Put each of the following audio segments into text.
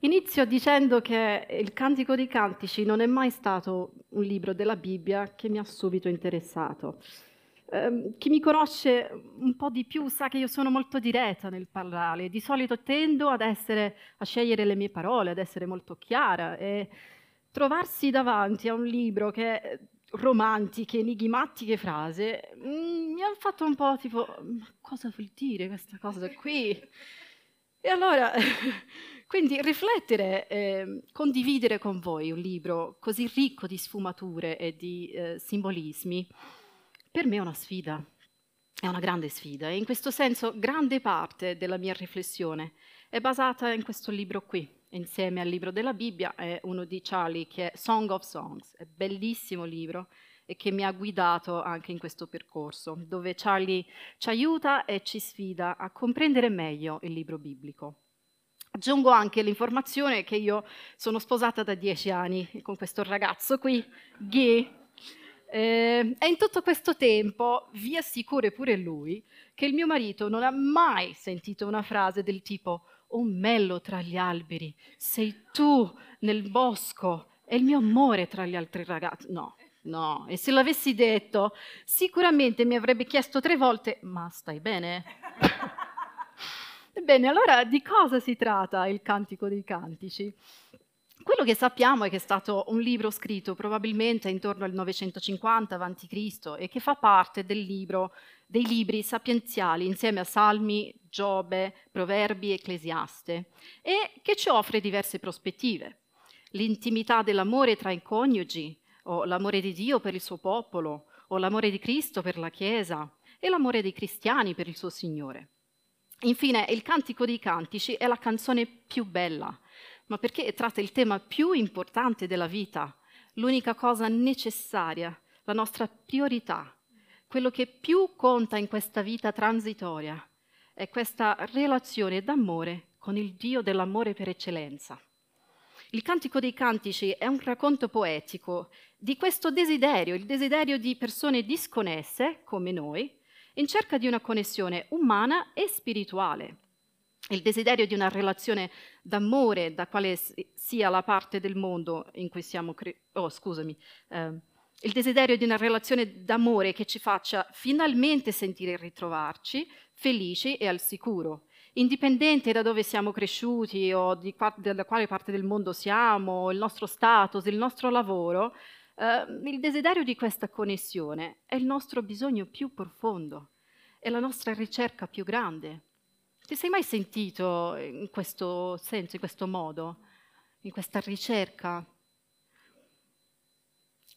Inizio dicendo che il Cantico dei Cantici non è mai stato un libro della Bibbia che mi ha subito interessato. Eh, chi mi conosce un po' di più sa che io sono molto diretta nel parlare, di solito tendo ad essere, a scegliere le mie parole, ad essere molto chiara e trovarsi davanti a un libro che romantiche, enigmatiche frasi mm, mi ha fatto un po' tipo, ma cosa vuol dire questa cosa qui? E allora, quindi riflettere, eh, condividere con voi un libro così ricco di sfumature e di eh, simbolismi, per me è una sfida, è una grande sfida e in questo senso grande parte della mia riflessione è basata in questo libro qui, insieme al libro della Bibbia, è uno di Charlie che è Song of Songs, è bellissimo libro e che mi ha guidato anche in questo percorso, dove Charlie ci aiuta e ci sfida a comprendere meglio il libro biblico. Aggiungo anche l'informazione che io sono sposata da dieci anni con questo ragazzo qui, Guy, eh, e in tutto questo tempo vi assicuro pure lui che il mio marito non ha mai sentito una frase del tipo un oh, mello tra gli alberi, sei tu nel bosco e il mio amore tra gli altri ragazzi. No, no. E se l'avessi detto, sicuramente mi avrebbe chiesto tre volte, ma stai bene? Ebbene, allora di cosa si tratta il Cantico dei Cantici? Quello che sappiamo è che è stato un libro scritto probabilmente intorno al 950 a.C. e che fa parte libro, dei libri sapienziali insieme a Salmi, Giobbe, Proverbi, Ecclesiaste e che ci offre diverse prospettive. L'intimità dell'amore tra i coniugi, o l'amore di Dio per il suo popolo, o l'amore di Cristo per la Chiesa e l'amore dei cristiani per il suo Signore. Infine, il Cantico dei Cantici è la canzone più bella, ma perché tratta il tema più importante della vita, l'unica cosa necessaria, la nostra priorità, quello che più conta in questa vita transitoria, è questa relazione d'amore con il Dio dell'amore per eccellenza. Il Cantico dei Cantici è un racconto poetico di questo desiderio, il desiderio di persone disconnesse, come noi, in cerca di una connessione umana e spirituale. Il desiderio di una relazione d'amore da quale sia la parte del mondo in cui siamo cre- oh, scusami, eh, il desiderio di una relazione d'amore che ci faccia finalmente sentire ritrovarci felici e al sicuro, indipendente da dove siamo cresciuti o di da quale parte del mondo siamo, il nostro status, il nostro lavoro, eh, il desiderio di questa connessione è il nostro bisogno più profondo, è la nostra ricerca più grande. Ti sei mai sentito in questo senso, in questo modo, in questa ricerca?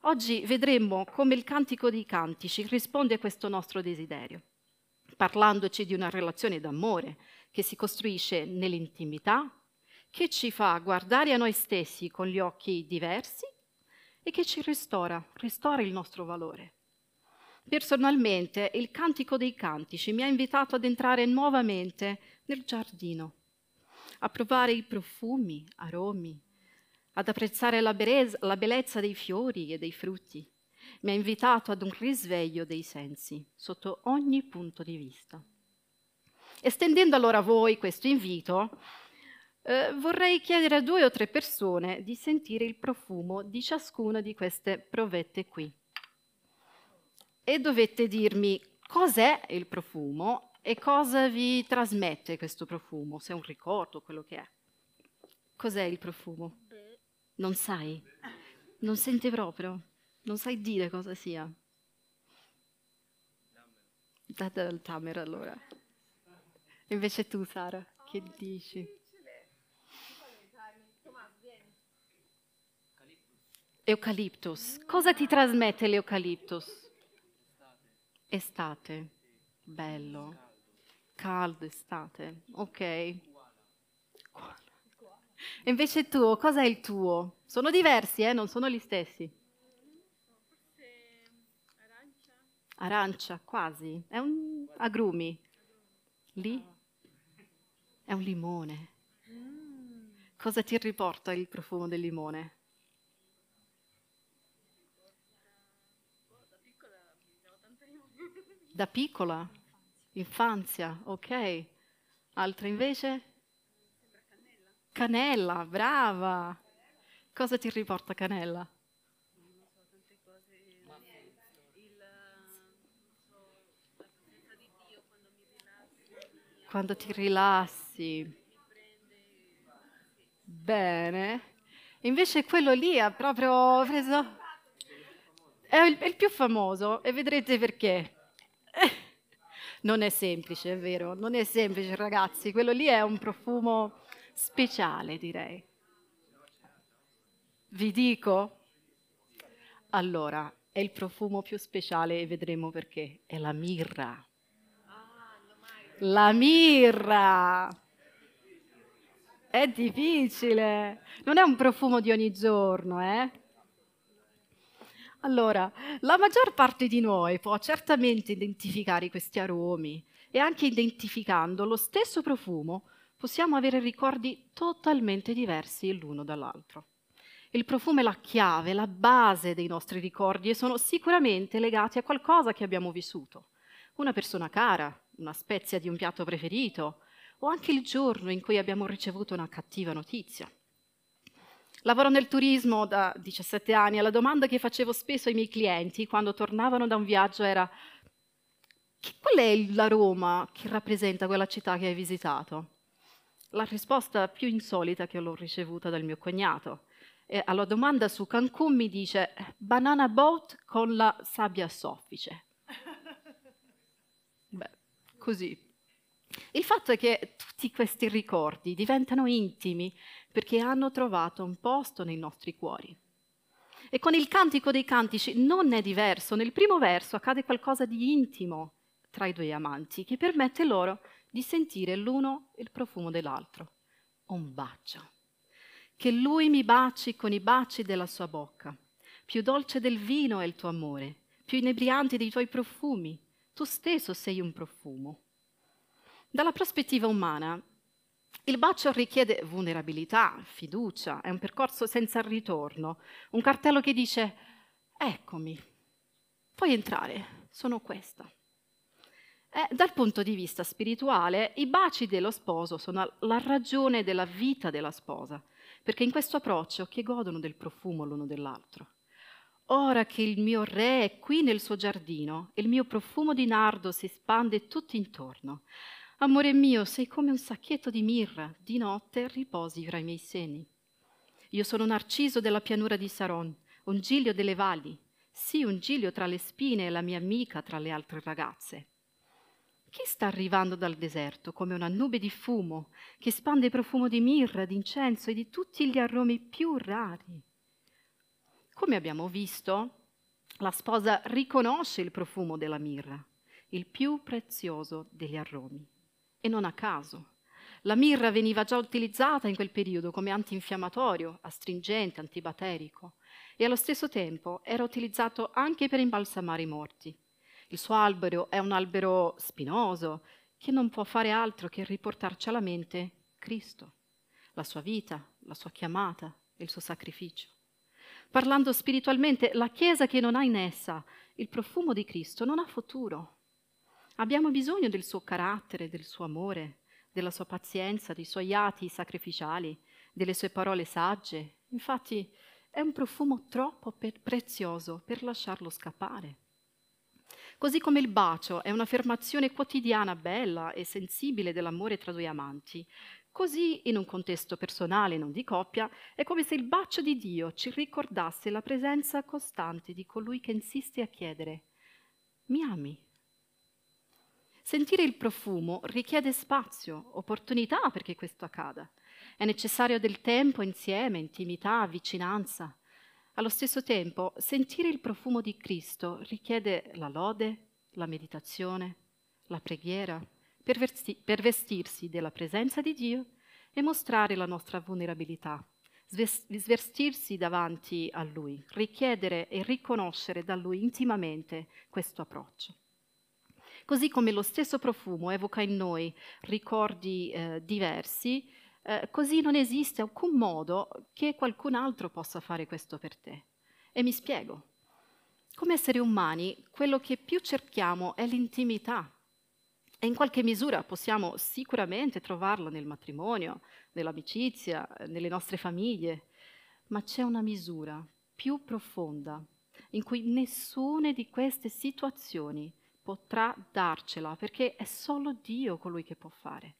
Oggi vedremo come il Cantico dei Cantici risponde a questo nostro desiderio, parlandoci di una relazione d'amore che si costruisce nell'intimità, che ci fa guardare a noi stessi con gli occhi diversi e che ci restaura, restaura il nostro valore. Personalmente il Cantico dei Cantici mi ha invitato ad entrare nuovamente nel giardino, a provare i profumi, aromi, ad apprezzare la, berez- la bellezza dei fiori e dei frutti. Mi ha invitato ad un risveglio dei sensi sotto ogni punto di vista. Estendendo allora a voi questo invito, eh, vorrei chiedere a due o tre persone di sentire il profumo di ciascuna di queste provette qui e dovete dirmi cos'è il profumo e cosa vi trasmette questo profumo, se è un ricordo, quello che è. Cos'è il profumo? Non sai? Non senti proprio? Non sai dire cosa sia? Date il tamer allora. Invece tu, Sara, che dici? Eucaliptus. Cosa ti trasmette l'eucaliptus? Estate, bello, caldo estate, ok. E invece tu, cosa è il tuo? Sono diversi, eh? Non sono gli stessi. arancia. Arancia, quasi. È un agrumi. Lì? È un limone. Cosa ti riporta il profumo del limone? Da piccola? Infanzia, ok. Altre invece? Canella, brava. Cosa ti riporta canella? Quando ti rilassi. Bene. Invece quello lì ha proprio preso... È il, è il più famoso e vedrete perché. Non è semplice, è vero, non è semplice ragazzi, quello lì è un profumo speciale direi. Vi dico? Allora, è il profumo più speciale e vedremo perché. È la mirra. La mirra! È difficile. Non è un profumo di ogni giorno, eh? Allora, la maggior parte di noi può certamente identificare questi aromi e anche identificando lo stesso profumo possiamo avere ricordi totalmente diversi l'uno dall'altro. Il profumo è la chiave, la base dei nostri ricordi e sono sicuramente legati a qualcosa che abbiamo vissuto. Una persona cara, una spezia di un piatto preferito o anche il giorno in cui abbiamo ricevuto una cattiva notizia. Lavoro nel turismo da 17 anni e la domanda che facevo spesso ai miei clienti quando tornavano da un viaggio era qual è l'aroma che rappresenta quella città che hai visitato? La risposta più insolita che l'ho ricevuta dal mio cognato. E alla domanda su Cancun mi dice banana boat con la sabbia soffice. Beh, così. Il fatto è che tutti questi ricordi diventano intimi perché hanno trovato un posto nei nostri cuori. E con il cantico dei cantici non è diverso. Nel primo verso accade qualcosa di intimo tra i due amanti che permette loro di sentire l'uno il profumo dell'altro. Un bacio. Che lui mi baci con i baci della sua bocca. Più dolce del vino è il tuo amore, più inebriante dei tuoi profumi. Tu stesso sei un profumo. Dalla prospettiva umana, il bacio richiede vulnerabilità, fiducia, è un percorso senza ritorno, un cartello che dice eccomi, puoi entrare, sono questa. Eh, dal punto di vista spirituale, i baci dello sposo sono la ragione della vita della sposa, perché in questo approccio che godono del profumo l'uno dell'altro. Ora che il mio re è qui nel suo giardino, il mio profumo di nardo si spande tutto intorno. Amore mio, sei come un sacchetto di mirra, di notte riposi fra i miei seni. Io sono un narciso della pianura di Saron, un giglio delle valli, sì un giglio tra le spine e la mia amica tra le altre ragazze. Chi sta arrivando dal deserto come una nube di fumo che spande profumo di mirra, di incenso e di tutti gli aromi più rari? Come abbiamo visto, la sposa riconosce il profumo della mirra, il più prezioso degli aromi. E non a caso. La mirra veniva già utilizzata in quel periodo come antinfiammatorio, astringente, antibatterico e allo stesso tempo era utilizzato anche per imbalsamare i morti. Il suo albero è un albero spinoso che non può fare altro che riportarci alla mente Cristo, la sua vita, la sua chiamata il suo sacrificio. Parlando spiritualmente, la Chiesa che non ha in essa il profumo di Cristo non ha futuro. Abbiamo bisogno del suo carattere, del suo amore, della sua pazienza, dei suoi atti sacrificiali, delle sue parole sagge. Infatti è un profumo troppo prezioso per lasciarlo scappare. Così come il bacio è un'affermazione quotidiana bella e sensibile dell'amore tra due amanti, così in un contesto personale, non di coppia, è come se il bacio di Dio ci ricordasse la presenza costante di colui che insiste a chiedere, mi ami? Sentire il profumo richiede spazio, opportunità perché questo accada. È necessario del tempo insieme, intimità, vicinanza. Allo stesso tempo, sentire il profumo di Cristo richiede la lode, la meditazione, la preghiera, per, vesti- per vestirsi della presenza di Dio e mostrare la nostra vulnerabilità, svestirsi davanti a Lui, richiedere e riconoscere da Lui intimamente questo approccio. Così come lo stesso profumo evoca in noi ricordi eh, diversi, eh, così non esiste alcun modo che qualcun altro possa fare questo per te. E mi spiego. Come esseri umani, quello che più cerchiamo è l'intimità. E in qualche misura possiamo sicuramente trovarla nel matrimonio, nell'amicizia, nelle nostre famiglie, ma c'è una misura più profonda in cui nessuna di queste situazioni potrà darcela, perché è solo Dio colui che può fare.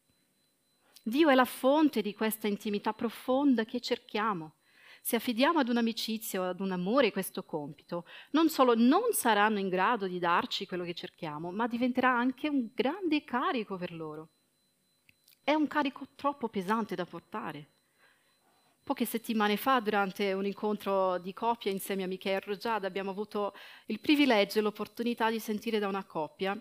Dio è la fonte di questa intimità profonda che cerchiamo. Se affidiamo ad un'amicizia o ad un amore questo compito, non solo non saranno in grado di darci quello che cerchiamo, ma diventerà anche un grande carico per loro. È un carico troppo pesante da portare. Poche settimane fa, durante un incontro di coppia insieme a Michele Rojad, abbiamo avuto il privilegio e l'opportunità di sentire da una coppia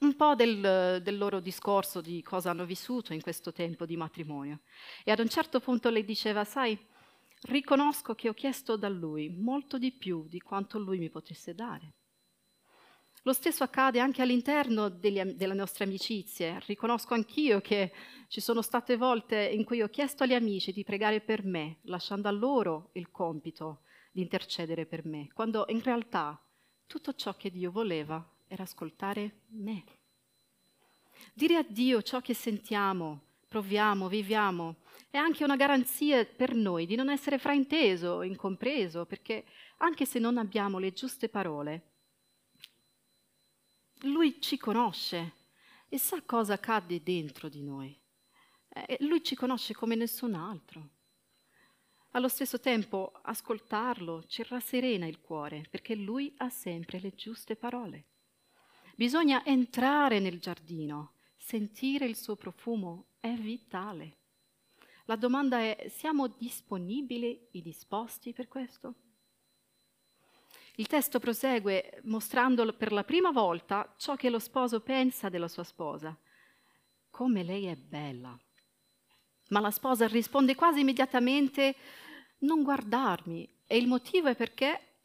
un po' del, del, loro discorso di cosa hanno vissuto in questo tempo di matrimonio. E ad un certo punto lei diceva, sai, riconosco che ho chiesto da lui molto di più di quanto lui mi potesse dare. Lo stesso accade anche all'interno delle nostre amicizie. Riconosco anch'io che ci sono state volte in cui ho chiesto agli amici di pregare per me, lasciando a loro il compito di intercedere per me, quando in realtà tutto ciò che Dio voleva era ascoltare me. Dire a Dio ciò che sentiamo, proviamo, viviamo, è anche una garanzia per noi di non essere frainteso, incompreso, perché anche se non abbiamo le giuste parole, Lui ci conosce e sa cosa accade dentro di noi. Eh, lui ci conosce come nessun altro. Allo stesso tempo, ascoltarlo ci rasserena il cuore, perché lui ha sempre le giuste parole. Bisogna entrare nel giardino, sentire il suo profumo è vitale. La domanda è, siamo disponibili e disposti per questo? Il testo prosegue mostrando per la prima volta ciò che lo sposo pensa della sua sposa. Come lei è bella. Ma la sposa risponde quasi immediatamente, non guardarmi. E il motivo è perché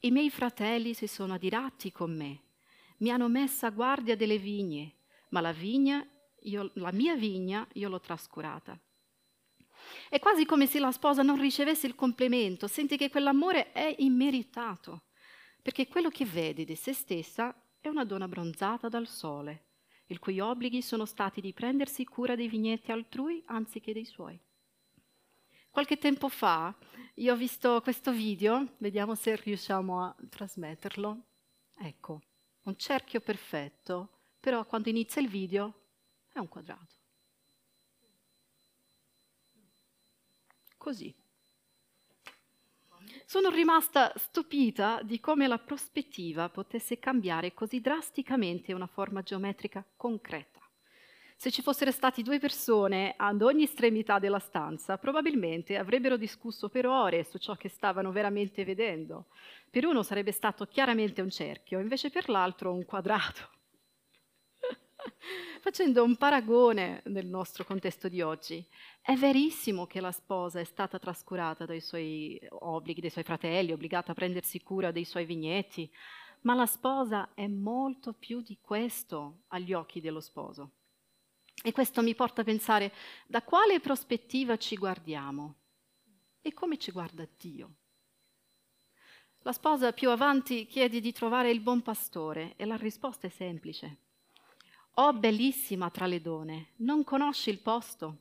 i miei fratelli si sono adirati con me mi hanno messa a guardia delle vigne, ma la, vigna, io, la mia vigna io l'ho trascurata. È quasi come se la sposa non ricevesse il complimento, sente che quell'amore è immeritato, perché quello che vede di se stessa è una donna bronzata dal sole, il cui obblighi sono stati di prendersi cura dei vigneti altrui anziché dei suoi. Qualche tempo fa io ho visto questo video, vediamo se riusciamo a trasmetterlo. Ecco un cerchio perfetto, però quando inizia il video è un quadrato. Così. Sono rimasta stupita di come la prospettiva potesse cambiare così drasticamente una forma geometrica concreta. Se ci fossero stati due persone ad ogni estremità della stanza, probabilmente avrebbero discusso per ore su ciò che stavano veramente vedendo. Per uno sarebbe stato chiaramente un cerchio, invece per l'altro un quadrato. Facendo un paragone nel nostro contesto di oggi, è verissimo che la sposa è stata trascurata dai suoi obblighi, dai suoi fratelli, obbligata a prendersi cura dei suoi vigneti, ma la sposa è molto più di questo agli occhi dello sposo. E questo mi porta a pensare da quale prospettiva ci guardiamo e come ci guarda Dio. La sposa più avanti chiede di trovare il buon pastore e la risposta è semplice. Oh bellissima tra le donne, non conosci il posto?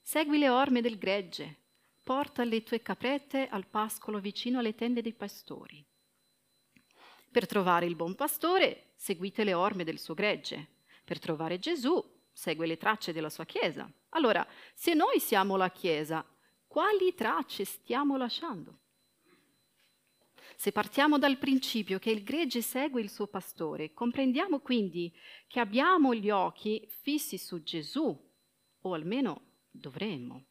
Segui le orme del gregge, porta le tue caprette al pascolo vicino alle tende dei pastori. Per trovare il buon pastore, seguite le orme del suo gregge. Per trovare Gesù, segue le tracce della sua Chiesa. Allora, se noi siamo la Chiesa, quali tracce stiamo lasciando? Se partiamo dal principio che il gregge segue il suo pastore, comprendiamo quindi che abbiamo gli occhi fissi su Gesù, o almeno dovremmo.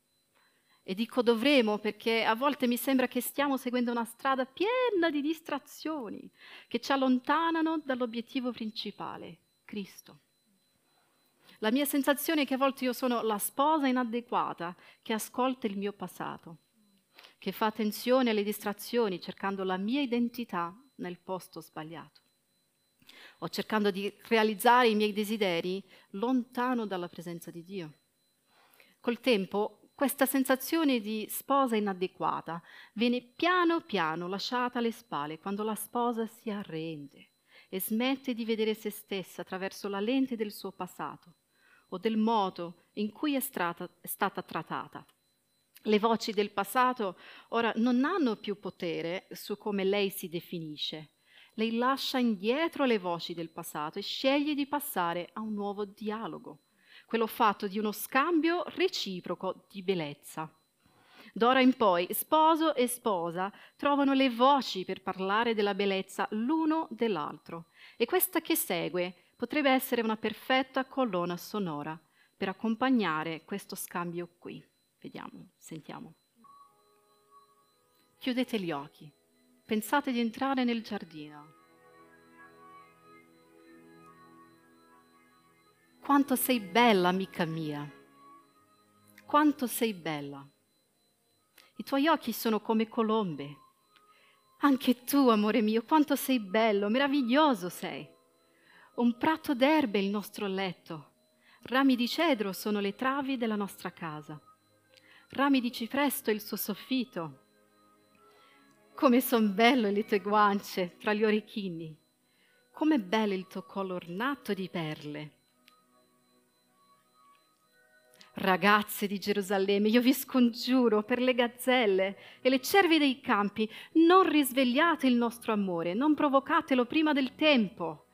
E dico dovremo perché a volte mi sembra che stiamo seguendo una strada piena di distrazioni che ci allontanano dall'obiettivo principale, Cristo. La mia sensazione è che a volte io sono la sposa inadeguata che ascolta il mio passato, che fa attenzione alle distrazioni cercando la mia identità nel posto sbagliato o cercando di realizzare i miei desideri lontano dalla presenza di Dio. Col tempo questa sensazione di sposa inadeguata viene piano piano lasciata alle spalle quando la sposa si arrende e smette di vedere se stessa attraverso la lente del suo passato o del modo in cui è stata, è stata trattata. Le voci del passato ora non hanno più potere su come lei si definisce. Lei lascia indietro le voci del passato e sceglie di passare a un nuovo dialogo, quello fatto di uno scambio reciproco di bellezza. D'ora in poi sposo e sposa trovano le voci per parlare della bellezza l'uno dell'altro e questa che segue potrebbe essere una perfetta colonna sonora per accompagnare questo scambio qui. Vediamo, sentiamo. Chiudete gli occhi, pensate di entrare nel giardino. Quanto sei bella, amica mia. Quanto sei bella. I tuoi occhi sono come colombe. Anche tu, amore mio, quanto sei bello, meraviglioso sei. Un prato d'erbe il nostro letto. Rami di cedro sono le travi della nostra casa. Rami di cipresto il suo soffitto. Come son belle le tue guance tra gli orecchini. Com'è bello il tuo collo ornato di perle. Ragazze di Gerusalemme, io vi scongiuro per le gazzelle e le cervi dei campi, non risvegliate il nostro amore, non provocatelo prima del tempo.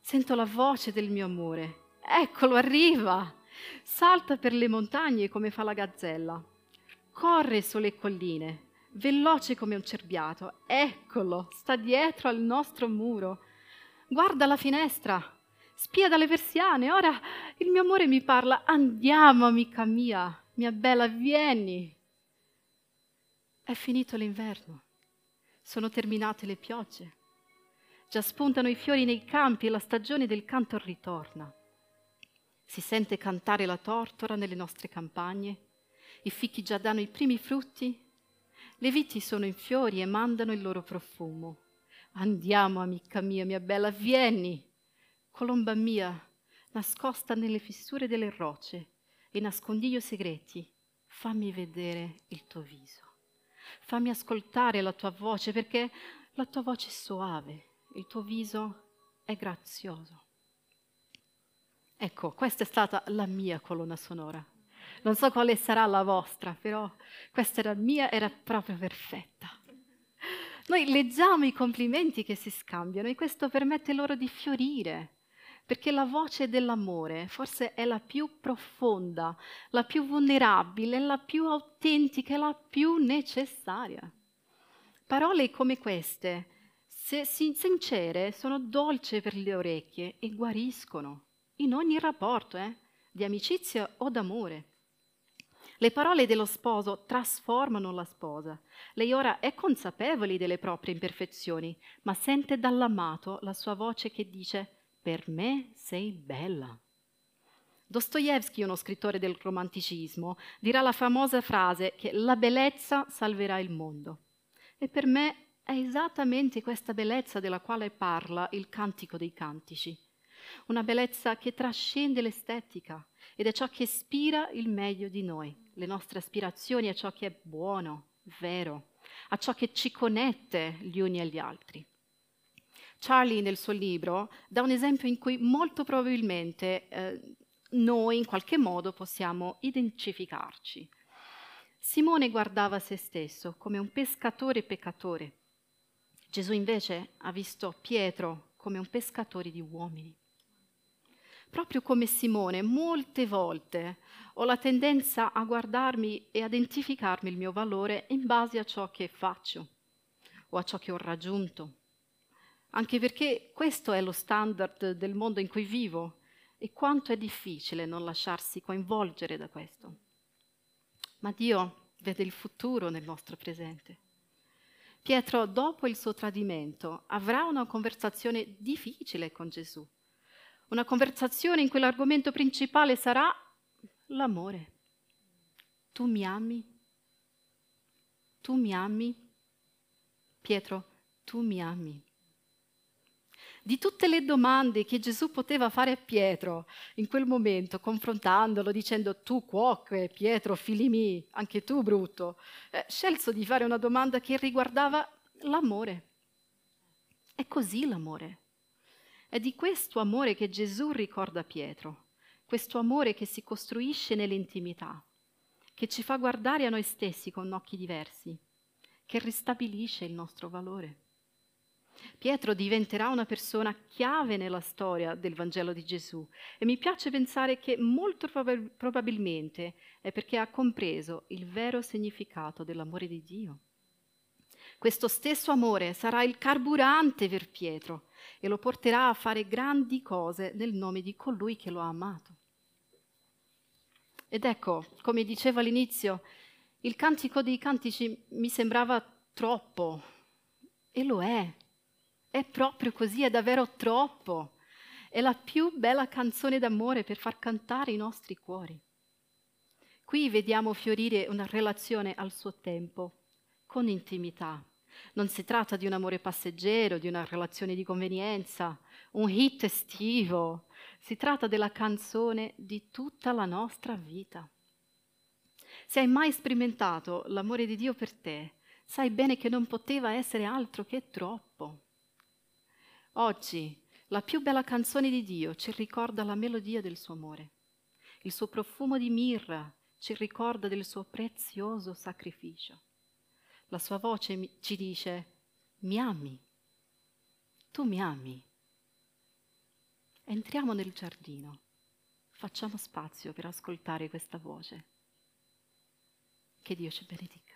Sento la voce del mio amore. Eccolo, arriva! Salta per le montagne come fa la gazzella. Corre sulle colline, veloce come un cerbiato. Eccolo, sta dietro al nostro muro. Guarda la finestra, spia dalle persiane, ora il mio amore mi parla, andiamo amica mia, mia bella, vieni. È finito l'inverno, sono terminate le piogge, già spuntano i fiori nei campi e la stagione del canto ritorna. Si sente cantare la tortora nelle nostre campagne, i fichi già danno i primi frutti, le viti sono in fiori e mandano il loro profumo. Andiamo, amica mia, mia bella, vieni colomba mia, nascosta nelle fissure delle rocce e nascondiglio segreti, fammi vedere il tuo viso. Fammi ascoltare la tua voce perché la tua voce è soave, il tuo viso è grazioso. Ecco, questa è stata la mia colonna sonora. Non so quale sarà la vostra, però questa era mia, era proprio perfetta. Noi leggiamo i complimenti che si scambiano e questo permette loro di fiorire, perché la voce dell'amore forse è la più profonda, la più vulnerabile, la più autentica, la più necessaria. Parole come queste, se sincere, sono dolci per le orecchie e guariscono in ogni rapporto, eh, di amicizia o d'amore. Le parole dello sposo trasformano la sposa. Lei ora è consapevole delle proprie imperfezioni, ma sente dall'amato la sua voce che dice per me sei bella. Dostoevsky, uno scrittore del romanticismo, dirà la famosa frase che la bellezza salverà il mondo. E per me è esattamente questa bellezza della quale parla il Cantico dei Cantici. Una bellezza che trascende l'estetica ed è ciò che ispira il meglio di noi, le nostre aspirazioni a ciò che è buono, vero, a ciò che ci connette gli uni agli altri. Charlie nel suo libro dà un esempio in cui molto probabilmente eh, noi in qualche modo possiamo identificarci. Simone guardava se stesso come un pescatore peccatore. Gesù invece ha visto Pietro come un pescatore di uomini. Proprio come Simone, molte volte ho la tendenza a guardarmi e a identificarmi il mio valore in base a ciò che faccio o a ciò che ho raggiunto anche perché questo è lo standard del mondo in cui vivo e quanto è difficile non lasciarsi coinvolgere da questo. Ma Dio vede il futuro nel nostro presente. Pietro, dopo il suo tradimento, avrà una conversazione difficile con Gesù, una conversazione in cui l'argomento principale sarà l'amore. Tu mi ami? Tu mi ami? Pietro, tu mi ami? di tutte le domande che Gesù poteva fare a Pietro in quel momento, confrontandolo, dicendo tu cuoque, Pietro, filimi, anche tu brutto, eh, scelso di fare una domanda che riguardava l'amore. È così l'amore. È di questo amore che Gesù ricorda Pietro, questo amore che si costruisce nell'intimità, che ci fa guardare a noi stessi con occhi diversi, che ristabilisce il nostro valore. Pietro diventerà una persona chiave nella storia del Vangelo di Gesù e mi piace pensare che molto prob- probabilmente è perché ha compreso il vero significato dell'amore di Dio. Questo stesso amore sarà il carburante per Pietro e lo porterà a fare grandi cose nel nome di colui che lo ha amato. Ed ecco, come dicevo all'inizio, il cantico dei cantici mi sembrava troppo e lo è. È proprio così, è davvero troppo. È la più bella canzone d'amore per far cantare i nostri cuori. Qui vediamo fiorire una relazione al suo tempo, con intimità. Non si tratta di un amore passeggero, di una relazione di convenienza, un hit estivo. Si tratta della canzone di tutta la nostra vita. Se hai mai sperimentato l'amore di Dio per te, sai bene che non poteva essere altro che troppo. Oggi la più bella canzone di Dio ci ricorda la melodia del suo amore. Il suo profumo di mirra ci ricorda del suo prezioso sacrificio. La sua voce ci dice, mi ami, tu mi ami. Entriamo nel giardino, facciamo spazio per ascoltare questa voce. Che Dio ci benedica.